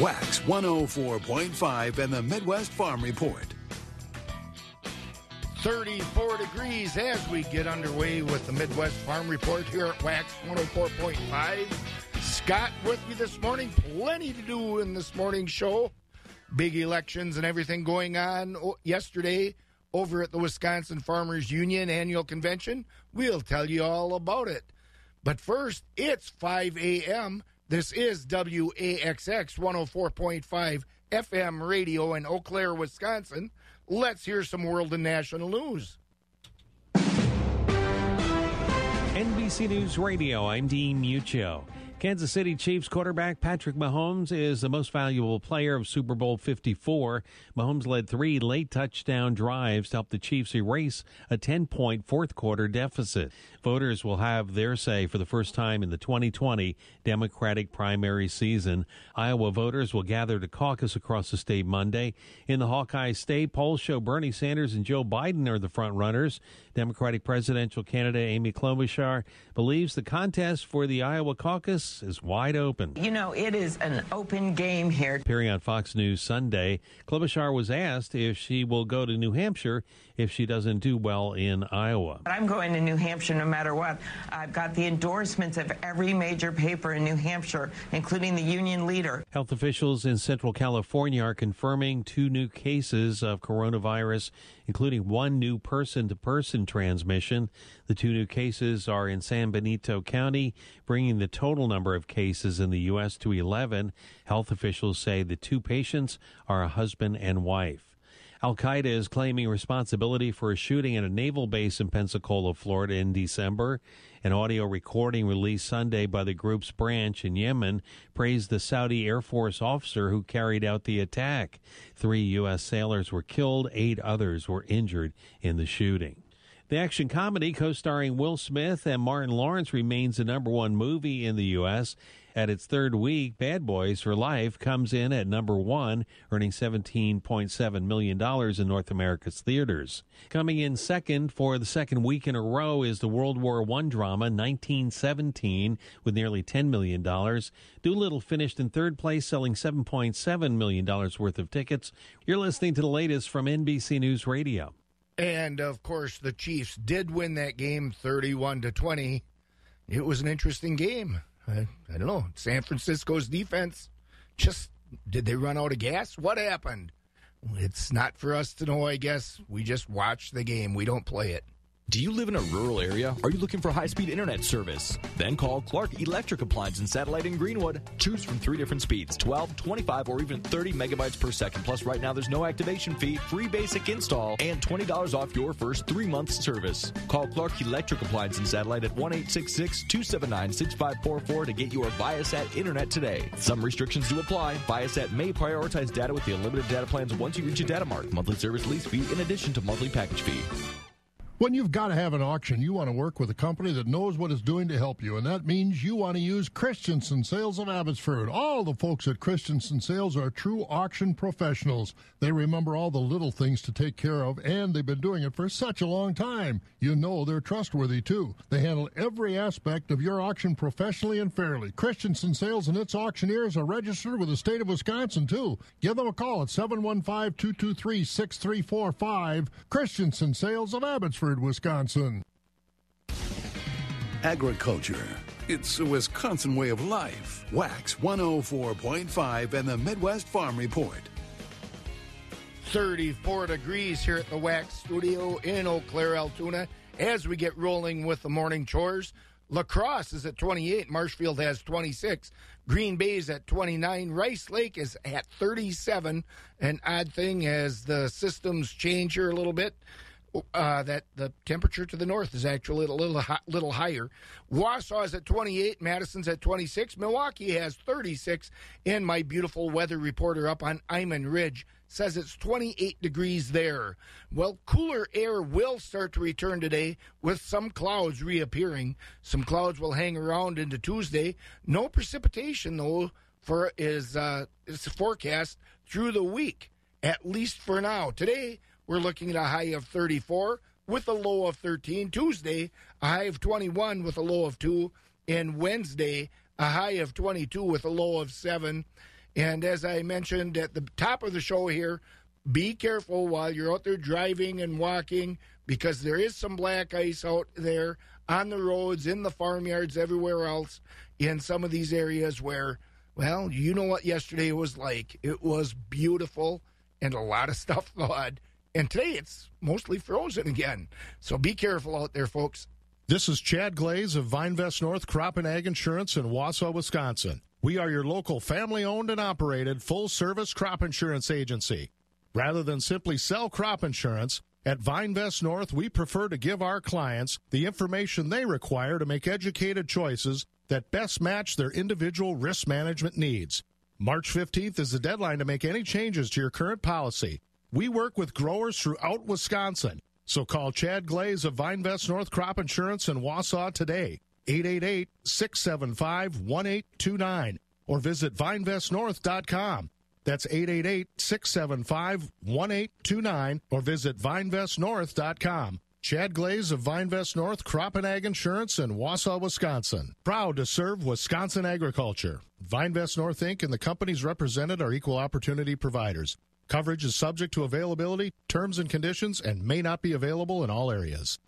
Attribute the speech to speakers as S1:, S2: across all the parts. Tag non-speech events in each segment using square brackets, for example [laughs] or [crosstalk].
S1: Wax 104.5 and the Midwest Farm Report.
S2: 34 degrees as we get underway with the Midwest Farm Report here at Wax 104.5. Scott with me this morning. Plenty to do in this morning's show. Big elections and everything going on yesterday over at the Wisconsin Farmers Union annual convention. We'll tell you all about it. But first, it's 5 a.m. This is WAXX 104.5 FM radio in Eau Claire, Wisconsin. Let's hear some world and national news.
S3: NBC News Radio, I'm Dean Muccio. Kansas City Chiefs quarterback Patrick Mahomes is the most valuable player of Super Bowl 54. Mahomes led three late touchdown drives to help the Chiefs erase a 10 point fourth quarter deficit. Voters will have their say for the first time in the 2020 Democratic primary season. Iowa voters will gather to caucus across the state Monday. In the Hawkeye State, polls show Bernie Sanders and Joe Biden are the front runners. Democratic presidential candidate Amy Klobuchar believes the contest for the Iowa caucus is wide open.
S4: You know, it is an open game here.
S3: Appearing on Fox News Sunday, Klobuchar was asked if she will go to New Hampshire if she doesn't do well in Iowa.
S4: I'm going to New Hampshire no matter what. I've got the endorsements of every major paper in New Hampshire, including the union leader.
S3: Health officials in Central California are confirming two new cases of coronavirus, including one new person to person transmission. The two new cases are in San Benito County, bringing the total number of cases in the U.S. to 11. Health officials say the two patients are a husband and wife. Al Qaeda is claiming responsibility for a shooting at a naval base in Pensacola, Florida in December. An audio recording released Sunday by the group's branch in Yemen praised the Saudi Air Force officer who carried out the attack. Three U.S. sailors were killed, eight others were injured in the shooting. The action comedy co starring Will Smith and Martin Lawrence remains the number one movie in the U.S. At its third week, Bad Boys for Life comes in at number one, earning $17.7 million in North America's theaters. Coming in second for the second week in a row is the World War I drama 1917 with nearly $10 million. Dolittle finished in third place, selling $7.7 million worth of tickets. You're listening to the latest from NBC News Radio.
S2: And of course, the Chiefs did win that game 31 to 20. It was an interesting game. I, I don't know. San Francisco's defense just did they run out of gas? What happened? It's not for us to know, I guess. We just watch the game. We don't play it.
S5: Do you live in a rural area? Are you looking for high speed internet service? Then call Clark Electric Appliance and Satellite in Greenwood. Choose from three different speeds 12, 25, or even 30 megabytes per second. Plus, right now there's no activation fee, free basic install, and $20 off your first three months service. Call Clark Electric Appliance and Satellite at 1 279 6544 to get your Viasat internet today. Some restrictions do apply. Viasat may prioritize data with the unlimited data plans once you reach a data mark. Monthly service lease fee in addition to monthly package fee.
S6: When you've got to have an auction, you want to work with a company that knows what it's doing to help you, and that means you want to use Christensen Sales of Abbotsford. All the folks at Christensen Sales are true auction professionals. They remember all the little things to take care of, and they've been doing it for such a long time. You know they're trustworthy, too. They handle every aspect of your auction professionally and fairly. Christensen Sales and its auctioneers are registered with the state of Wisconsin, too. Give them a call at 715 223 6345. Christensen Sales of Abbotsford. Wisconsin.
S1: Agriculture. It's a Wisconsin way of life. Wax 104.5 and the Midwest Farm Report.
S2: 34 degrees here at the Wax Studio in Eau Claire, Altoona. As we get rolling with the morning chores, La Crosse is at 28. Marshfield has 26. Green Bay is at 29. Rice Lake is at 37. An odd thing as the systems change here a little bit uh, that the temperature to the north is actually a little little higher. Wausau is at 28, Madison's at 26, Milwaukee has 36, and my beautiful weather reporter up on Iman Ridge says it's 28 degrees there. Well, cooler air will start to return today with some clouds reappearing. Some clouds will hang around into Tuesday. No precipitation though for is uh, is forecast through the week at least for now. Today we're looking at a high of 34 with a low of 13. Tuesday, a high of 21 with a low of 2. And Wednesday, a high of 22 with a low of 7. And as I mentioned at the top of the show here, be careful while you're out there driving and walking because there is some black ice out there on the roads, in the farmyards, everywhere else, in some of these areas where, well, you know what yesterday was like. It was beautiful and a lot of stuff [laughs] thawed. And today it's mostly frozen again. So be careful out there, folks.
S7: This is Chad Glaze of Vinevest North Crop and Ag Insurance in Wausau, Wisconsin. We are your local family owned and operated full service crop insurance agency. Rather than simply sell crop insurance, at Vinevest North, we prefer to give our clients the information they require to make educated choices that best match their individual risk management needs. March 15th is the deadline to make any changes to your current policy. We work with growers throughout Wisconsin, so call Chad Glaze of Vinevest North Crop Insurance in Wausau today, 888 675 1829, or visit vinevestnorth.com. That's 888 675 1829 or visit vinevestnorth.com. Chad Glaze of Vinevest North Crop and Ag Insurance in Wausau, Wisconsin. Proud to serve Wisconsin agriculture. Vinevest North Inc. and the companies represented are equal opportunity providers. Coverage is subject to availability, terms and conditions, and may not be available in all areas.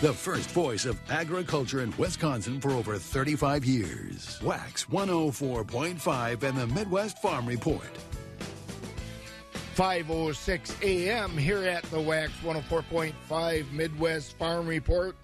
S1: The first voice of agriculture in Wisconsin for over 35 years. Wax 104.5 and the Midwest Farm Report.
S2: 506 a.m. here at the Wax 104.5 Midwest Farm Report.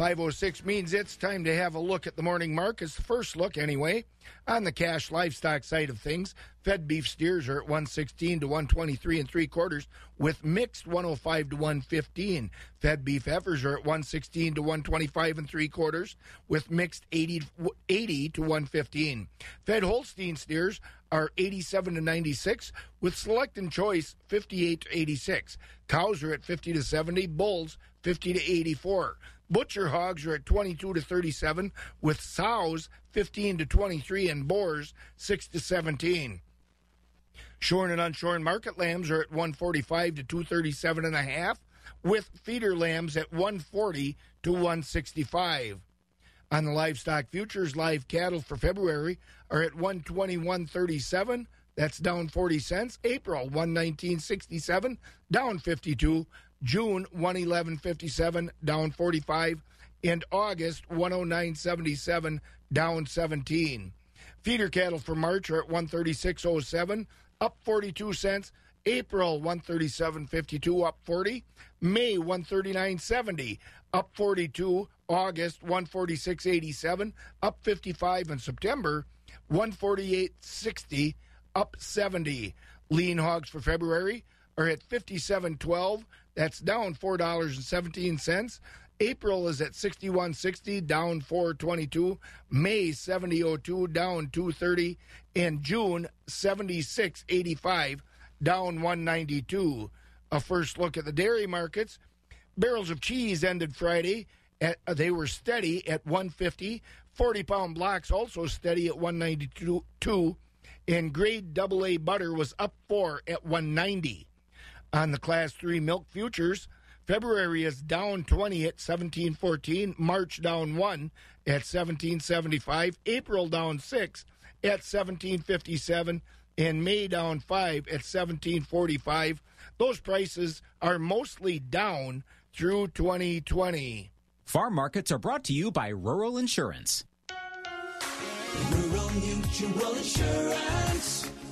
S2: 506 means it's time to have a look at the morning markets. The first look, anyway, on the cash livestock side of things. Fed beef steers are at 116 to 123 and three quarters, with mixed 105 to 115. Fed beef heifers are at 116 to 125 and three quarters, with mixed 80, 80 to 115. Fed Holstein steers are 87 to 96, with select and choice 58 to 86. Cows are at 50 to 70, bulls 50 to 84. Butcher hogs are at 22 to 37, with sows 15 to 23 and boars 6 to 17. Shorn and unshorn market lambs are at 145 to 237 and a half, with feeder lambs at 140 to 165. On the livestock futures, live cattle for February are at 121.37. That's down 40 cents. April 119.67, down 52. June 111.57, down 45. And August 109.77, down 17. Feeder cattle for March are at 136.07, up 42 cents. April 137.52, up 40. May 139.70, up 42. August 146.87, up 55. And September 148.60, up 70. Lean hogs for February are at 57.12. That's down $4.17. April is at 61.60, down 4.22. May 70.02, down 2.30, and June 76.85, down 192. A first look at the dairy markets. Barrels of cheese ended Friday. At, uh, they were steady at 150. 40 pound blocks also steady at 192. And grade AA butter was up four at 190. On the Class 3 milk futures, February is down 20 at 1714, March down 1 at 1775, April down 6 at 1757, and May down 5 at 1745. Those prices are mostly down through 2020.
S8: Farm markets are brought to you by Rural Insurance.
S9: Rural Mutual Insurance,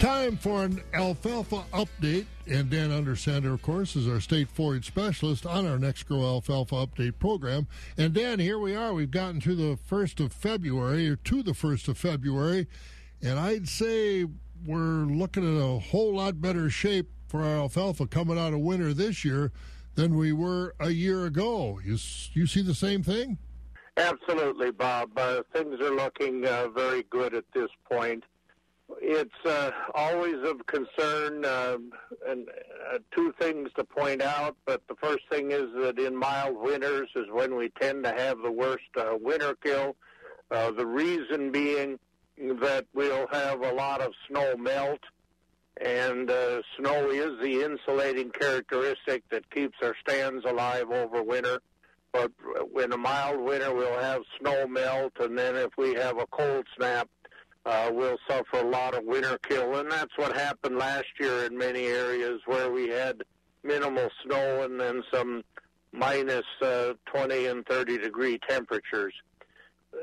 S6: Time for an alfalfa update. And Dan Undersander, of course, is our state forage specialist on our NexGrow Alfalfa Update program. And Dan, here we are. We've gotten to the 1st of February, or to the 1st of February. And I'd say we're looking at a whole lot better shape for our alfalfa coming out of winter this year than we were a year ago. You, you see the same thing?
S10: Absolutely, Bob. Uh, things are looking uh, very good at this point. It's uh, always of concern, uh, and uh, two things to point out. But the first thing is that in mild winters is when we tend to have the worst uh, winter kill. Uh, the reason being that we'll have a lot of snow melt, and uh, snow is the insulating characteristic that keeps our stands alive over winter. But in a mild winter, we'll have snow melt, and then if we have a cold snap, uh, we'll suffer a lot of winter kill. And that's what happened last year in many areas where we had minimal snow and then some minus, uh, 20 and 30 degree temperatures.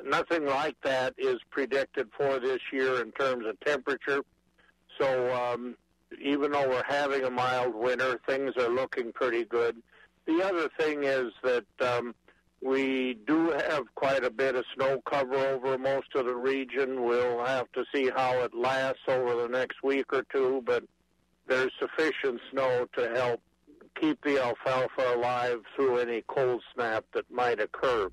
S10: Nothing like that is predicted for this year in terms of temperature. So um, even though we're having a mild winter, things are looking pretty good. The other thing is that um, we do have quite a bit of snow cover over most of the region. We'll have to see how it lasts over the next week or two, but there's sufficient snow to help keep the alfalfa alive through any cold snap that might occur.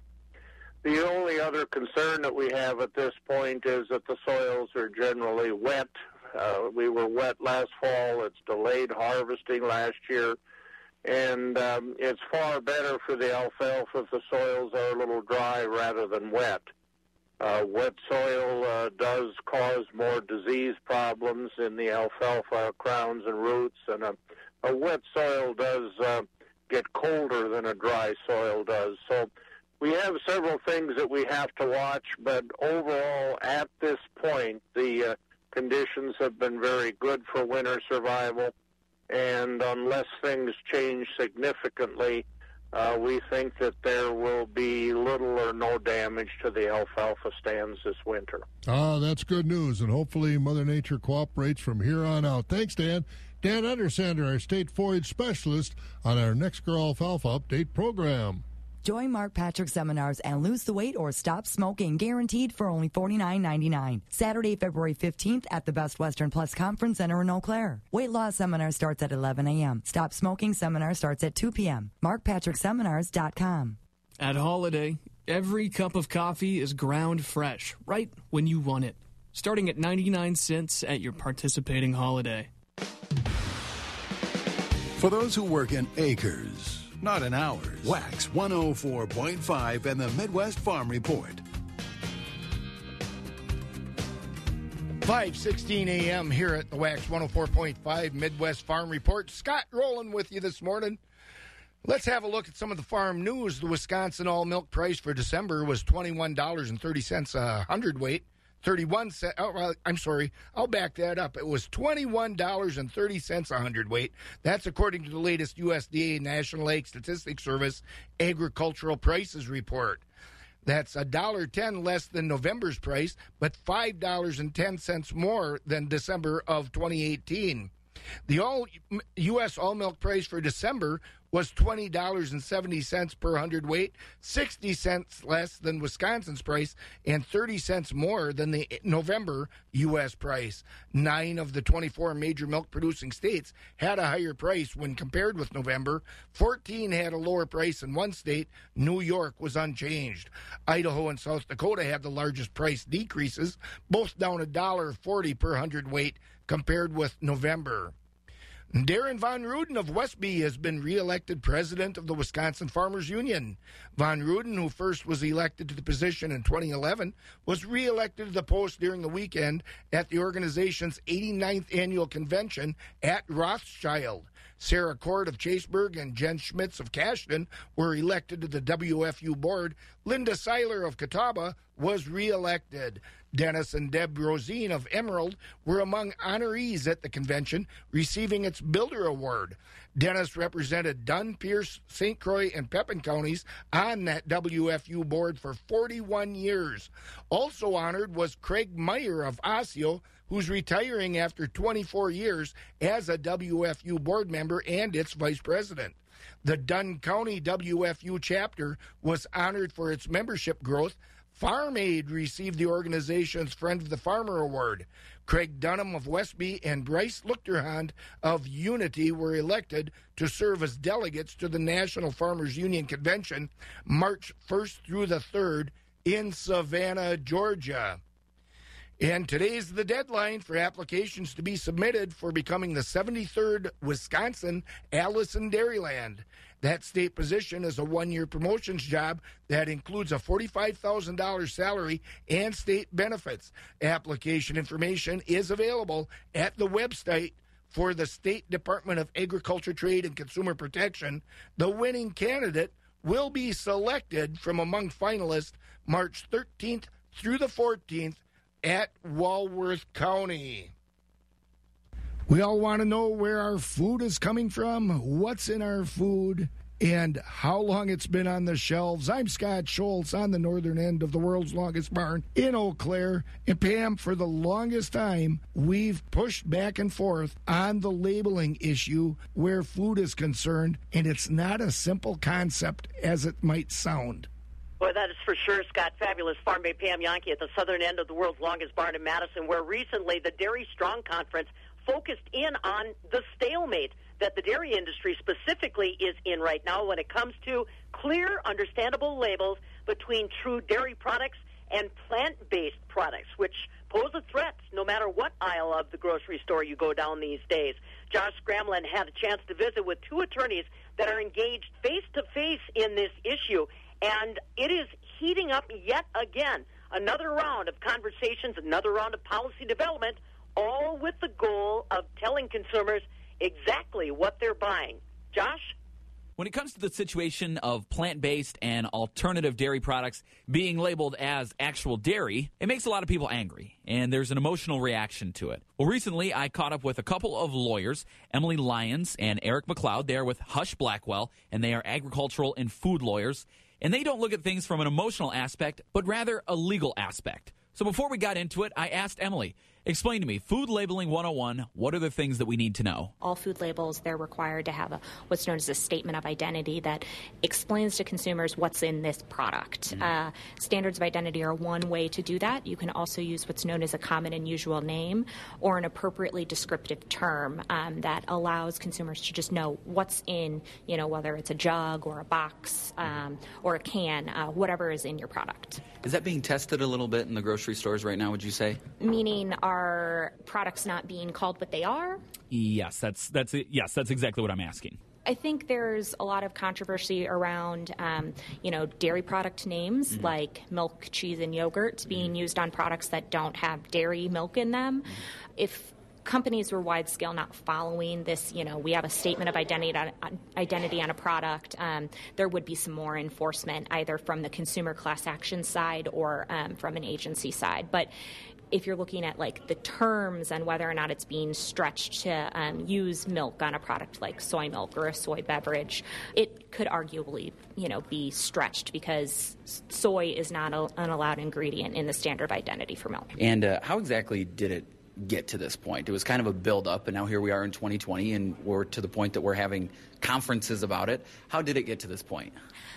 S10: The only other concern that we have at this point is that the soils are generally wet. Uh, we were wet last fall. It's delayed harvesting last year and um, it's far better for the alfalfa if the soils are a little dry rather than wet. Uh, wet soil uh, does cause more disease problems in the alfalfa crowns and roots, and a, a wet soil does uh, get colder than a dry soil does. So we have several things that we have to watch, but overall, at this point, the uh, conditions have been very good for winter survival and unless things change significantly, uh, we think that there will be little or no damage to the alfalfa stands this winter.
S6: Ah, that's good news, and hopefully Mother Nature cooperates from here on out. Thanks, Dan. Dan Undersander, our state forage specialist, on our NexGrow Alfalfa Update program.
S11: Join Mark Patrick seminars and lose the weight or stop smoking guaranteed for only $49.99. Saturday, February 15th at the Best Western Plus Conference Center in Eau Claire. Weight loss seminar starts at 11 a.m. Stop smoking seminar starts at 2 p.m. MarkPatrickSeminars.com.
S12: At Holiday, every cup of coffee is ground fresh, right when you want it. Starting at 99 cents at your participating holiday.
S1: For those who work in acres, not in hours. Wax 104.5 and the Midwest Farm Report.
S2: 5:16 a.m. here at the Wax 104.5 Midwest Farm Report. Scott rolling with you this morning. Let's have a look at some of the farm news. The Wisconsin all milk price for December was $21.30 a hundredweight. 31 cents. Oh, I'm sorry. I'll back that up. It was $21.30 a hundredweight. That's according to the latest USDA National Ag Statistics Service agricultural prices report. That's a dollar ten less than November's price, but five dollars and ten cents more than December of 2018. The all U.S. all milk price for December was $20.70 per hundredweight, 60 cents less than Wisconsin's price, and 30 cents more than the November U.S. price. Nine of the 24 major milk producing states had a higher price when compared with November. 14 had a lower price in one state. New York was unchanged. Idaho and South Dakota had the largest price decreases, both down a dollar forty per hundredweight compared with November. Darren Von Ruden of Westby has been reelected president of the Wisconsin Farmers Union. Von Ruden, who first was elected to the position in 2011, was reelected to the post during the weekend at the organization's 89th annual convention at Rothschild. Sarah Court of Chaseburg and Jen Schmitz of Cashton were elected to the WFU board. Linda Seiler of Catawba was reelected. Dennis and Deb Rosine of Emerald were among honorees at the convention, receiving its Builder Award. Dennis represented Dunn, Pierce, St. Croix, and Pepin counties on that WFU board for 41 years. Also honored was Craig Meyer of Osseo, who's retiring after 24 years as a WFU board member and its vice president. The Dunn County WFU chapter was honored for its membership growth Farm Aid received the organization's Friend of the Farmer Award. Craig Dunham of Westby and Bryce Luchterhand of Unity were elected to serve as delegates to the National Farmers Union Convention March 1st through the 3rd in Savannah, Georgia. And today's the deadline for applications to be submitted for becoming the 73rd Wisconsin Alice in Dairyland. That state position is a one year promotions job that includes a $45,000 salary and state benefits. Application information is available at the website for the State Department of Agriculture, Trade, and Consumer Protection. The winning candidate will be selected from among finalists March 13th through the 14th at Walworth County. We all want to know where our food is coming from, what's in our food, and how long it's been on the shelves. I'm Scott Schultz on the northern end of the world's longest barn in Eau Claire. And Pam, for the longest time, we've pushed back and forth on the labeling issue where food is concerned, and it's not a simple concept as it might sound.
S13: Boy, that is for sure, Scott. Fabulous Farm Babe Pam Jahnke at the southern end of the world's longest barn in Madison, where recently the Dairy Strong Conference focused in on the stalemate that the dairy industry specifically is in right now when it comes to clear, understandable labels between true dairy products and plant based products, which pose a threat no matter what aisle of the grocery store you go down these days. Josh Scramlin had a chance to visit with two attorneys that are engaged face to face in this issue, and it is heating up yet again. Another round of conversations, another round of policy development all with the goal of telling consumers exactly what they're buying. Josh?
S14: When it comes to the situation of plant based and alternative dairy products being labeled as actual dairy, it makes a lot of people angry, and there's an emotional reaction to it. Well, recently I caught up with a couple of lawyers, Emily Lyons and Eric McLeod. They are with Husch Blackwell, and they are agricultural and food lawyers. And they don't look at things from an emotional aspect, but rather a legal aspect. So before we got into it, I asked Emily, Explain to me, Food Labeling 101, what are the things that we need to know?
S15: All food labels, they're required to have a, what's known as a statement of identity that explains to consumers what's in this product. Mm-hmm. Uh, standards of identity are one way to do that. You can also use what's known as a common and usual name or an appropriately descriptive term um, that allows consumers to just know what's in, you know, whether it's a jug or a box um, or a can, uh, whatever is in your product.
S16: Is that being tested a little bit in the grocery stores right now, would you say?
S15: Meaning, are products not being called what they are?
S14: Yes, that's, that's, yes, that's exactly what I'm asking.
S15: I think there's a lot of controversy around, um, you know, dairy product names mm-hmm. like milk, cheese, and yogurt being mm-hmm. used on products that don't have dairy milk in them. Mm-hmm. If companies were wide scale not following this, you know, we have a statement of identity on, identity on a product, um, there would be some more enforcement either from the consumer class action side or um, from an agency side. But if you're looking at like the terms and whether or not it's being stretched to um, use milk on a product like soy milk or a soy beverage, it could arguably, you know, be stretched because soy is not a, an allowed ingredient in the standard of identity for milk.
S16: And uh, how exactly did it get to this point. It was kind of a build up, and now here we are in 2020, and we're to the point that we're having conferences about it. How did it get to this point?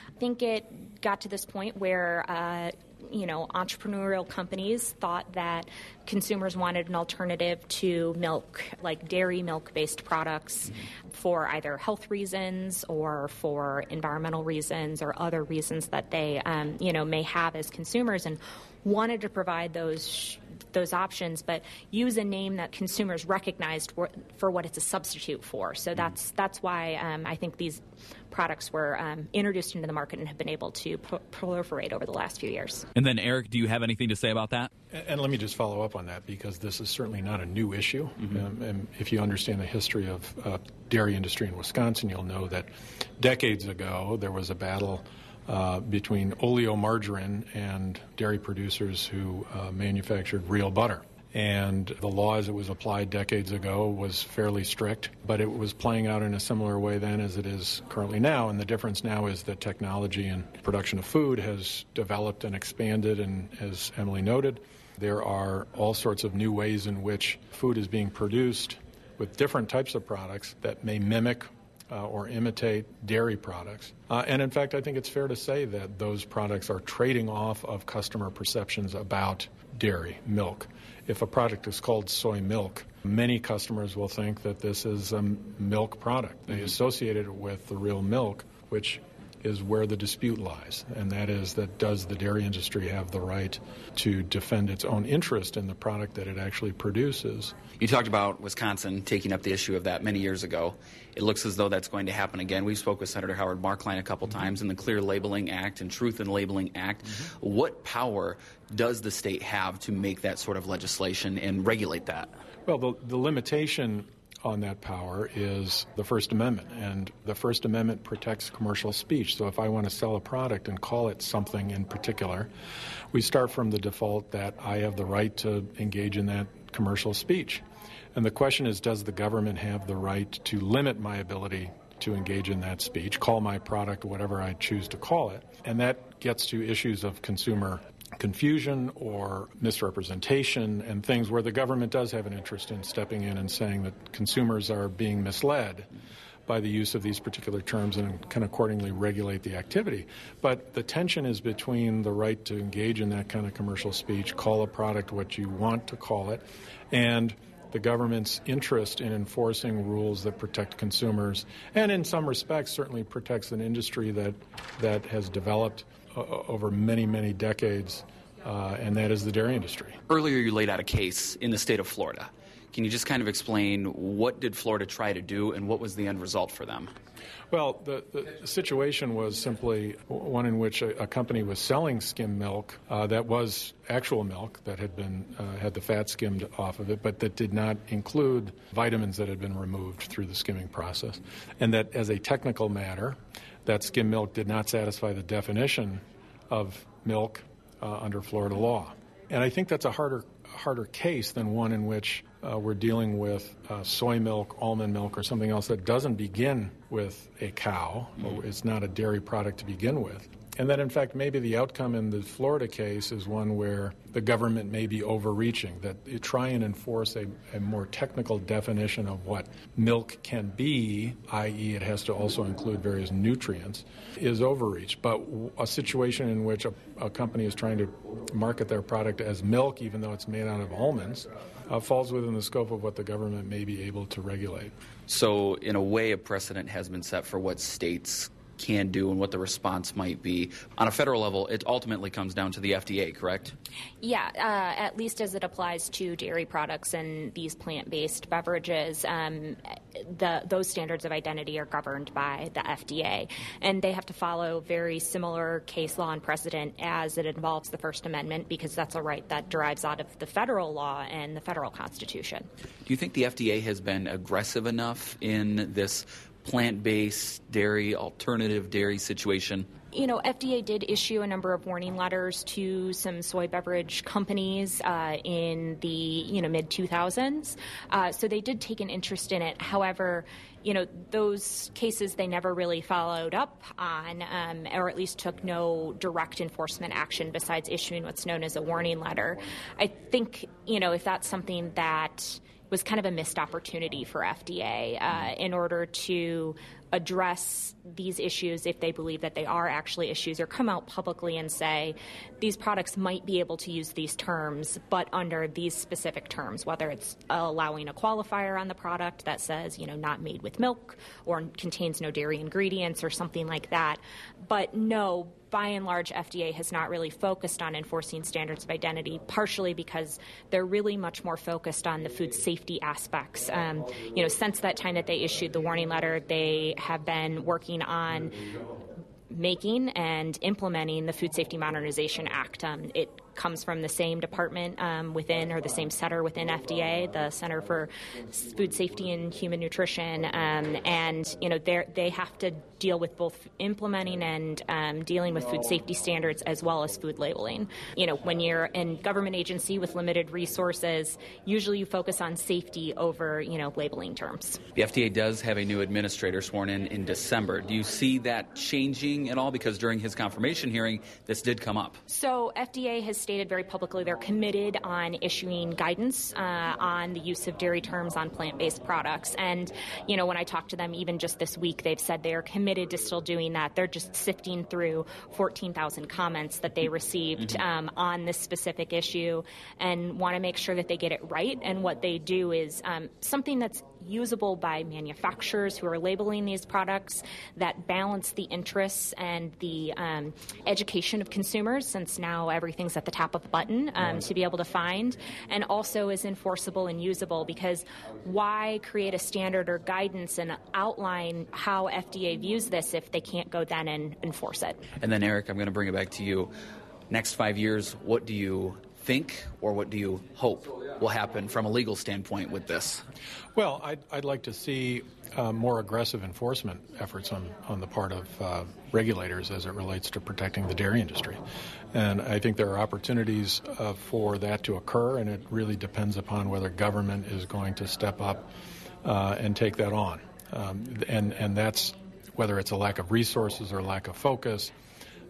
S15: I think it got to this point where. Uh, you know, entrepreneurial companies thought that consumers wanted an alternative to milk, like dairy milk based products, mm-hmm. for either health reasons or for environmental reasons or other reasons that they, um, you know, may have as consumers and wanted to provide those those options, but use a name that consumers recognized for, for what it's a substitute for. So that's that's why um, I think these products were um, introduced into the market and have been able to pro- proliferate over the last few years.
S14: And then, Eric, do you have anything to say about that?
S17: And let me just follow up on that because this is certainly not a new issue. Mm-hmm. Um, and if you understand the history of uh, dairy industry in Wisconsin, you'll know that decades ago there was a battle uh, between oleomargarine and dairy producers who uh, manufactured real butter. And the law as it was applied decades ago was fairly strict, but it was playing out in a similar way then as it is currently now. And the difference now is that technology and production of food has developed and expanded. And as Emily noted, there are all sorts of new ways in which food is being produced with different types of products that may mimic uh, or imitate dairy products. Uh, and in fact, I think it's fair to say that those products are trading off of customer perceptions about dairy, milk. If a product is called soy milk, many customers will think that this is a milk product. They associate it with the real milk, which is where the dispute lies, and that is that does the dairy industry have the right to defend its own interest in the product that it actually produces?
S16: You talked about Wisconsin taking up the issue of that many years ago. It looks as though that's going to happen again. We spoke with Senator Howard Marklein a couple times in the Clear Labeling Act and Truth in Labeling Act. Mm-hmm. What power does the state have to make that sort of legislation and regulate that?
S17: Well, the, the limitation on that power is the First Amendment, and the First Amendment protects commercial speech. So if I want to sell a product and call it something in particular, we start from the default that I have the right to engage in that commercial speech. And the question is does the government have the right to limit my ability to engage in that speech, call my product whatever I choose to call it? And that gets to issues of consumer confusion or misrepresentation and things where the government does have an interest in stepping in and saying that consumers are being misled by the use of these particular terms and can accordingly regulate the activity. But the tension is between the right to engage in that kind of commercial speech, call a product what you want to call it, and the government's interest in enforcing rules that protect consumers and in some respects certainly protects an industry that that has developed over many many decades uh, and that is the dairy industry.
S16: Earlier, you laid out a case in the state of Florida. Can you just kind of explain what did Florida try to do and what was the end result for them?
S17: Well, the, the situation was simply one in which a, a company was selling skim milk uh, that was actual milk that had been uh, had the fat skimmed off of it, but that did not include vitamins that had been removed through the skimming process, and that as a technical matter, that skim milk did not satisfy the definition of milk uh, under Florida law. And I think that's a harder harder case than one in which uh, we're dealing with uh, soy milk, almond milk, or something else that doesn't begin with a cow, or it's not a dairy product to begin with. And that, in fact, maybe the outcome in the Florida case is one where the government may be overreaching, that you try and enforce a, a more technical definition of what milk can be, i.e., it has to also include various nutrients, is overreach. But a situation in which a, a company is trying to market their product as milk, even though it's made out of almonds, uh, falls within the scope of what the government may be able to regulate.
S16: So, in a way, a precedent has been set for what states can do and what the response might be. On a federal level, it ultimately comes down to the FDA, correct?
S15: Yeah, uh, at least as it applies to dairy products and these plant-based beverages, um, the, those standards of identity are governed by the FDA, and they have to follow very similar case law and precedent as it involves the First Amendment because that's a right that derives out of the federal law and the federal Constitution.
S16: Do you think the FDA has been aggressive enough in this plant based dairy, alternative dairy situation?
S15: You know, FDA did issue a number of warning letters to some soy beverage companies uh, in the you know mid 2000s. Uh, so they did take an interest in it. However, you know those cases they never really followed up on, um, or at least took no direct enforcement action besides issuing what's known as a warning letter. I think you know if that's something that was kind of a missed opportunity for FDA uh, in order to address these issues if they believe that they are actually issues or come out publicly and say these products might be able to use these terms but under these specific terms whether it's allowing a qualifier on the product that says you know not made with milk or contains no dairy ingredients or something like that. But no by and large, FDA has not really focused on enforcing standards of identity, partially because they're really much more focused on the food safety aspects. Um, you know, since that time that they issued the warning letter, they have been working on making and implementing the Food Safety Modernization Act. Um, it comes from the same department um, within or the same center within FDA, the Center for Food Safety and Human Nutrition, um, and you know they have to deal with both implementing and um, dealing with food safety standards as well as food labeling. You know, when you're in government agency with limited resources, usually you focus on safety over you know labeling terms.
S16: The FDA does have a new administrator sworn in in December. Do you see that changing at all? Because during his confirmation hearing, this did come up.
S15: So FDA has stated very publicly they're committed on issuing guidance uh, on the use of dairy terms on plant based products. And, you know, when I talked to them even just this week, they've said they are committed to still doing that. They're just sifting through 14,000 comments that they received mm-hmm. um, on this specific issue and want to make sure that they get it right. And what they do is um, something that's usable by manufacturers who are labeling these products that balance the interests and the um, education of consumers, since now everything's at the tap of the button um, to be able to find, and also is enforceable and usable because why create a standard or guidance and outline how FDA views this if they can't go then and enforce it?
S16: And then, Eric, I'm going to bring it back to you. Next five years, what do you think or what do you hope will happen from a legal standpoint with this?
S17: Well, I'd, I'd like to see uh, more aggressive enforcement efforts on, on the part of uh, regulators as it relates to protecting the dairy industry. And I think there are opportunities uh, for that to occur, and it really depends upon whether government is going to step up uh, and take that on. Um, and, and that's whether it's a lack of resources or lack of focus.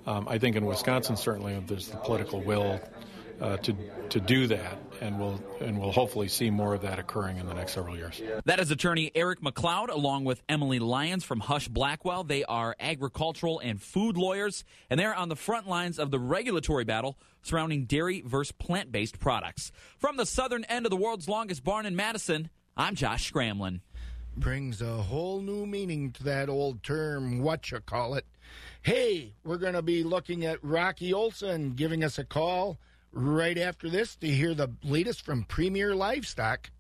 S17: Um, I think in Wisconsin, certainly, there's the political will uh, to to do that, and we'll and we'll hopefully see more of that occurring in the next several years.
S14: That is attorney Eric McLeod, along with Emily Lyons from Husch Blackwell. They are agricultural and food lawyers, and they're on the front lines of the regulatory battle surrounding dairy versus plant-based products. From the southern end of the world's longest barn in Madison, I'm Josh Scramlin.
S2: Brings a whole new meaning to that old term, what you call it. Hey, we're going to be looking at Rocky Olson giving us a call right after this to hear the latest from Premier Livestock.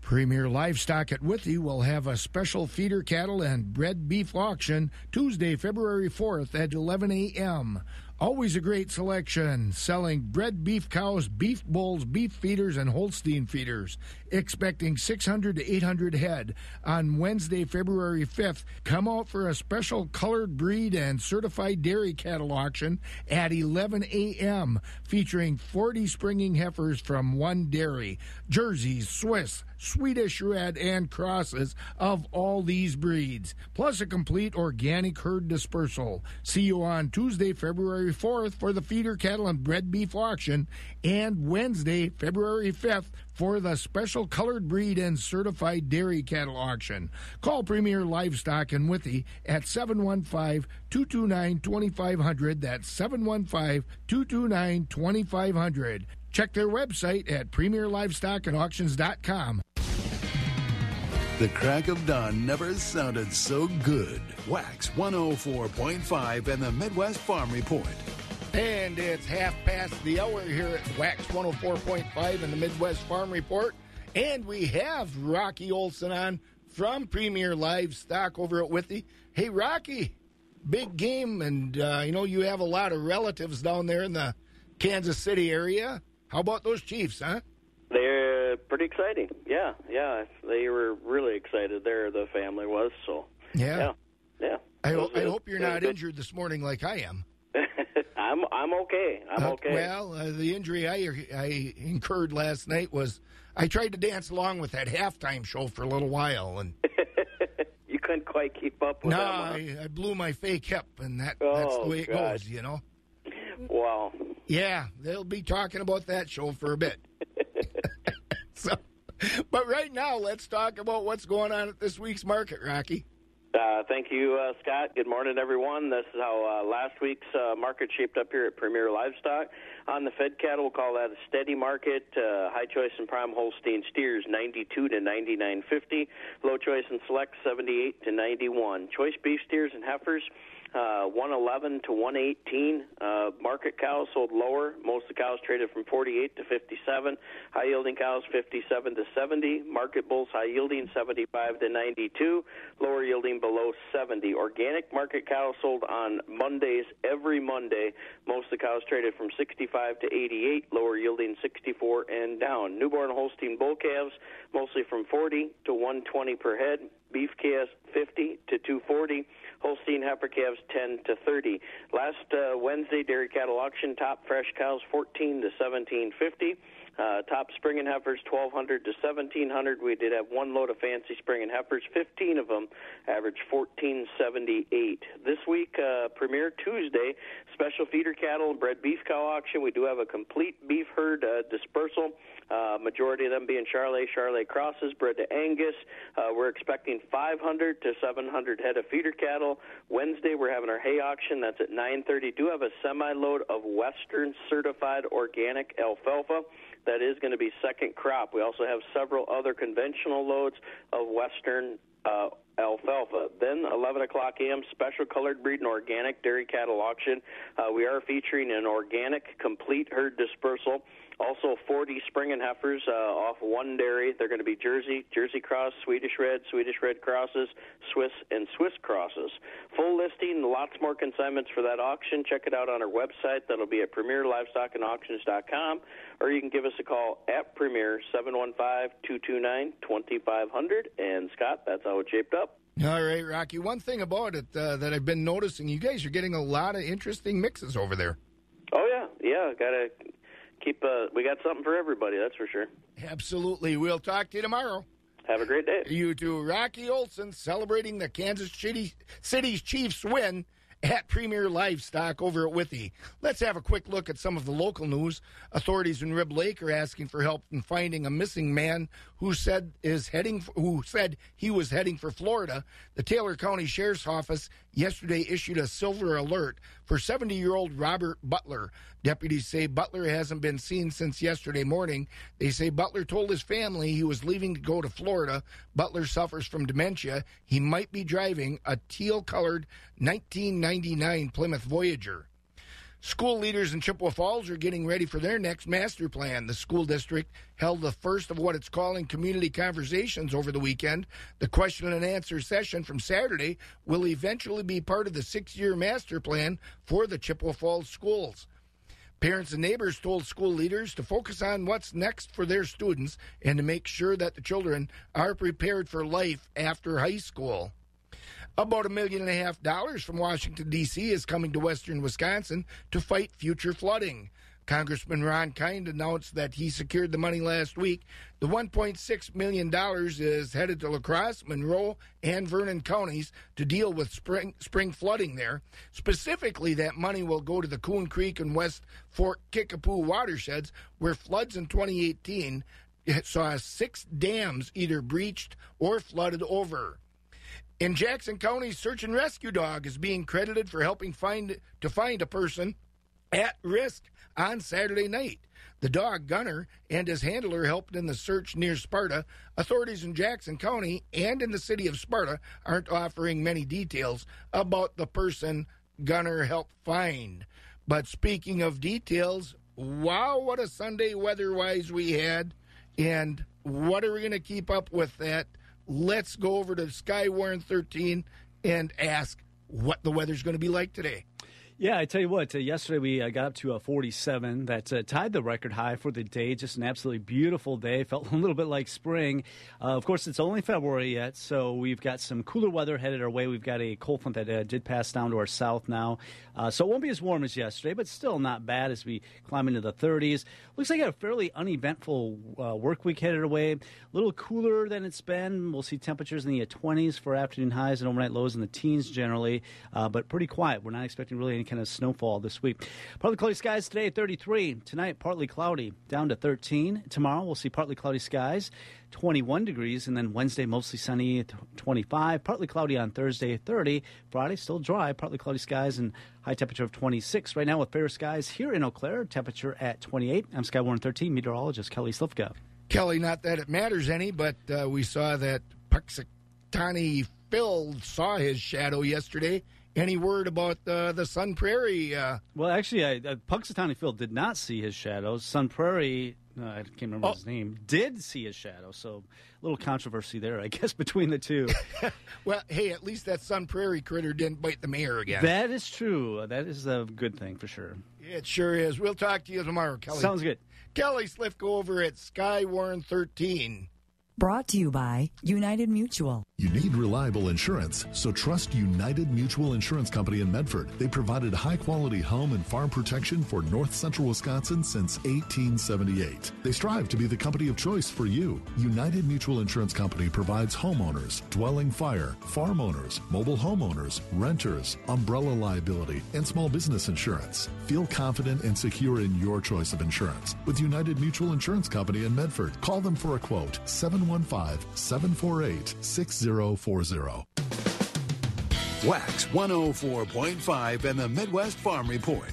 S2: Premier Livestock at Withee will have a special feeder cattle and bred beef auction Tuesday, February 4th at 11 a.m. Always a great selection, selling bred beef cows, beef bulls, beef feeders, and Holstein feeders. Expecting 600 to 800 head on Wednesday, February 5th. Come out for a special colored breed and certified dairy cattle auction at 11 a.m., featuring 40 springing heifers from one dairy, Jerseys, Swiss, Swedish red, and crosses of all these breeds, plus a complete organic herd dispersal. See you on Tuesday, February 4th for the feeder cattle and bred beef auction, and Wednesday, February 5th for the special colored breed and certified dairy cattle auction. Call Premier Livestock in Withee at 715 229 2500. That's 715 229 2500. Check their website at premierlivestockandauctions.com.
S1: The crack of dawn never sounded so good. Wax 104.5 and the Midwest Farm Report.
S2: And it's half past the hour here at Wax 104.5 and the Midwest Farm Report. And we have Rocky Olson on from Premier Livestock over at Withee. Hey, Rocky, big game. And, uh, you know, you have a lot of relatives down there in the Kansas City area. How about those Chiefs, huh?
S18: They're pretty exciting. Yeah, yeah. They were really excited there, the family was, so.
S2: Yeah.
S18: Yeah. yeah.
S2: I, ho- I hope you're not injured this morning like I am. [laughs]
S18: I'm I'm okay. I'm
S2: Uh,
S18: okay.
S2: well, uh, the injury I I incurred last night was I tried to dance along with that halftime show for a little while, and [laughs]
S18: you couldn't quite keep up with
S2: no? I, I blew my fake hip, and that that's the
S18: Oh,
S2: way it
S18: God.
S2: goes, you know.
S18: Wow.
S2: Yeah, they'll be talking about that show for a bit. [laughs] [laughs] so, but right now, let's talk about what's going on at this week's market, Rocky.
S18: Uh, thank you, uh, Scott. Good morning, everyone. This is how uh, last week's uh, market shaped up here at Premier Livestock. On the Fed cattle, we'll call that a steady market. Uh, high choice and prime Holstein steers 92 to 99.50. Low choice and select 78 to 91. Choice beef steers and heifers. Uh, 111 to 118. Uh, market cows sold lower. Most of the cows traded from 48 to 57. High yielding cows 57 to 70. Market bulls high yielding 75 to 92. Lower yielding below 70. Organic market cows sold on Mondays every Monday. Most of the cows traded from 65 to 88. Lower yielding 64 and down. Newborn Holstein bull calves mostly from 40 to 120 per head. beef calves 50 to 240. Holstein heifer calves 10 to 30. Last uh, Wednesday dairy cattle auction, top fresh cows 14 to 1750. Uh, top spring and heifers 1200 to 1700. We did have one load of fancy spring and heifers, 15 of them, average 1478. This week, uh, Premier Tuesday, special feeder cattle and bred beef cow auction. We do have a complete beef herd uh, dispersal. Uh, majority of them being Charolais, Charolais crosses, bred to Angus. Uh, we're expecting 500 to 700 head of feeder cattle. Wednesday, we're having our hay auction. That's at 9:30. Do have a semi-load of Western certified organic alfalfa that is going to be second crop. We also have several other conventional loads of Western uh, alfalfa. Then 11 o'clock a.m. special colored breed and organic dairy cattle auction. Uh, we are featuring an organic complete herd dispersal. Also, 40 spring and heifers uh, off one dairy. They're going to be Jersey, Jersey Cross, Swedish Red, Swedish Red crosses, Swiss, and Swiss crosses. Full listing, lots more consignments for that auction. Check it out on our website. That'll be at premierlivestockandauctions.com, or you can give us a call at Premier 715-229-2500. And Scott, that's how it shaped up.
S2: All right, Rocky. One thing about it uh, that I've been noticing, you guys are getting a lot of interesting mixes over there.
S18: Oh yeah, yeah. Got to keep. Uh, we got something for everybody. That's for sure.
S2: Absolutely. We'll talk to you tomorrow.
S18: Have a great day.
S2: You too. Rocky Olson celebrating the Kansas City City's Chiefs win at Premier Livestock over at Withee. Let's have a quick look at some of the local news. Authorities in Rib Lake are asking for help in finding a missing man who said is heading who said he was heading for Florida. The Taylor County Sheriff's Office yesterday issued a silver alert for 70-year-old Robert Butler. Deputies say Butler hasn't been seen since yesterday morning. They say Butler told his family he was leaving to go to Florida. Butler suffers from dementia. He might be driving a teal-colored 1999 Plymouth Voyager. School leaders in Chippewa Falls are getting ready for their next master plan. The school district held the first of what it's calling community conversations over the weekend. The question and answer session from Saturday will eventually be part of the six year master plan for the Chippewa Falls schools. Parents and neighbors told school leaders to focus on what's next for their students and to make sure that the children are prepared for life after high school. About a million and a half dollars from Washington, D.C. is coming to western Wisconsin to fight future flooding. Congressman Ron Kind announced that he secured the money last week. The $1.6 million is headed to La Crosse, Monroe, and Vernon counties to deal with spring, spring flooding there. Specifically, that money will go to the Coon Creek and West Fork Kickapoo watersheds, where floods in 2018 saw six dams either breached or flooded over. In Jackson County, search and rescue dog is being credited for helping find to find a person at risk on Saturday night. The dog Gunner and his handler helped in the search near Sparta. Authorities in Jackson County and in the city of Sparta aren't offering many details about the person Gunner helped find. But speaking of details, wow, what a Sunday weather wise we had. And what are we going to keep up with that? Let's go over to Skywarn 13 and ask what the weather's going to be like today.
S19: Yeah, I tell you what, uh, yesterday we uh, got up to a 47. That uh, tied the record high for the day. Just an absolutely beautiful day. Felt [laughs] a little bit like spring. Uh, of course, it's only February yet, so we've got some cooler weather headed our way. We've got a cold front that uh, did pass down to our south now. Uh, so it won't be as warm as yesterday, but still not bad as we climb into the 30s. Looks like a fairly uneventful work week headed away. A little cooler than it's been. We'll see temperatures in the 20s for afternoon highs and overnight lows in the teens generally, but pretty quiet. We're not expecting really any kind of snowfall this week. Partly cloudy skies today, 33. Tonight, partly cloudy, down to 13. Tomorrow, we'll see partly cloudy skies, 21 degrees. And then Wednesday, mostly sunny, 25. Partly cloudy on Thursday, 30. Friday, still dry, partly cloudy skies, and high temperature of 26. Right now, with fair skies here in Eau Claire, temperature at 28. I'm Skywarn 13 meteorologist Kelly Slifka.
S2: Kelly, not that it matters any, but uh, we saw that Punxsutawney Phil saw his shadow yesterday any word about uh, the Sun Prairie? Uh...
S19: Well, actually, I, uh, Phil did not see his shadows. Sun Prairie, uh, I can't remember oh. his name, did see his shadow. So a little controversy there, I [laughs] guess, between the two. [laughs]
S2: well, hey, at least that Sun Prairie critter didn't bite the mayor again.
S19: That is true. That is a good thing for sure.
S2: It sure is. We'll talk to you tomorrow, Kelly.
S19: Sounds good.
S2: Kelly Slifka over at Skywarn 13.
S11: Brought to you by United Mutual.
S20: You need reliable insurance, so trust United Mutual Insurance Company in Medford. They provided high quality home and farm protection for north central Wisconsin since 1878. They strive to be the company of choice for you. United Mutual Insurance Company provides homeowners, dwelling fire, farm owners, mobile homeowners, renters, umbrella liability, and small business insurance. Feel confident and secure in your choice of insurance with United Mutual Insurance Company in Medford. Call them for a quote 715 748 6040.
S1: Wax 104.5 and the Midwest Farm Report.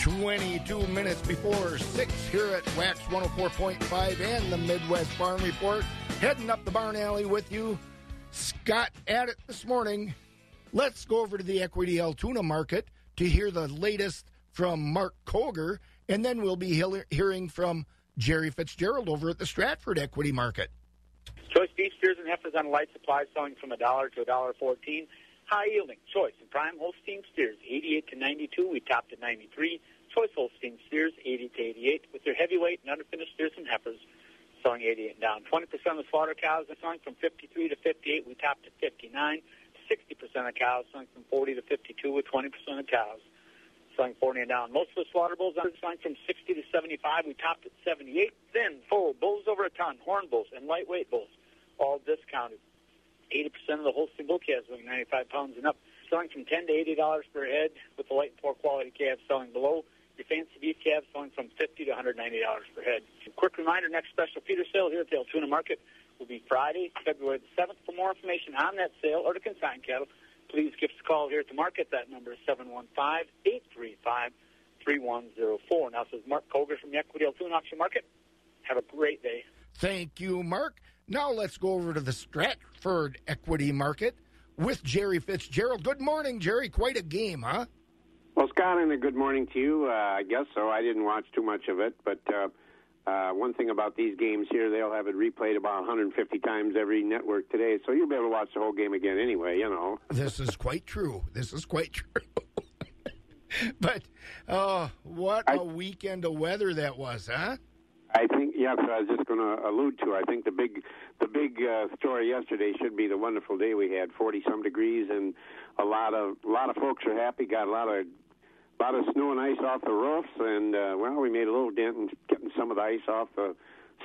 S2: 22 minutes before 6 here at Wax 104.5 and the Midwest Farm Report. Heading up the barn alley with you. Scott at it this morning. Let's go over to the Equity Altoona market to hear the latest from Mark Koger, and then we'll be hearing from Jerry Fitzgerald over at the Stratford Equity Market.
S21: Choice beef steers and heifers on light supply selling from a dollar to a dollar fourteen. High yielding choice and prime Holstein steers, 88 to 92. We topped at 93. Choice Holstein steers, 80 to 88. With their heavyweight and underfinished steers and heifers, selling 88 and down. 20% of the slaughter cows are selling from 53 to 58. We topped at 59. 60% of cows selling from 40 to 52, with 20% of cows selling 40 and down. Most of the slaughter bulls are selling from 60 to 75. We topped at 78. Thin, full, bulls over a ton, horn bulls, and lightweight bulls, all discounted. 80% of the Holstein bull calves weighing 95 pounds and up, selling from 10 to 80 dollars per head, with the light and poor quality calves selling below. Your fancy beef calves selling from 50 to 190 dollars per head. Quick reminder: next special feeder sale here at the Altoona Market will be Friday, February the 7th. For more information on that sale or to consign cattle, please give us a call here at the market. That number is 715-835-3104. Now, this is Mark Koger from the Equity Altoona Auction Market. Have a great day.
S2: Thank you, Mark. Now let's go over to the Stratford Equity Market with Jerry Fitzgerald. Good morning, Jerry. Quite a game, huh?
S22: Well, Scott, and a good morning to you. Uh, I guess so. I didn't watch too much of it, but uh, uh, one thing about these games here, they'll have it replayed about 150 times every network today, so you'll be able to watch the whole game again anyway, you know.
S2: This is quite true. This is quite true. [laughs] but uh, what I, a weekend of weather that was, huh?
S22: I think yes. I was just going to allude to. I think the big, the big uh, story yesterday should be the wonderful day we had, forty some degrees, and a lot of a lot of folks are happy. Got a lot of lot of snow and ice off the roofs, and uh, well, we made a little dent in getting some of the ice off the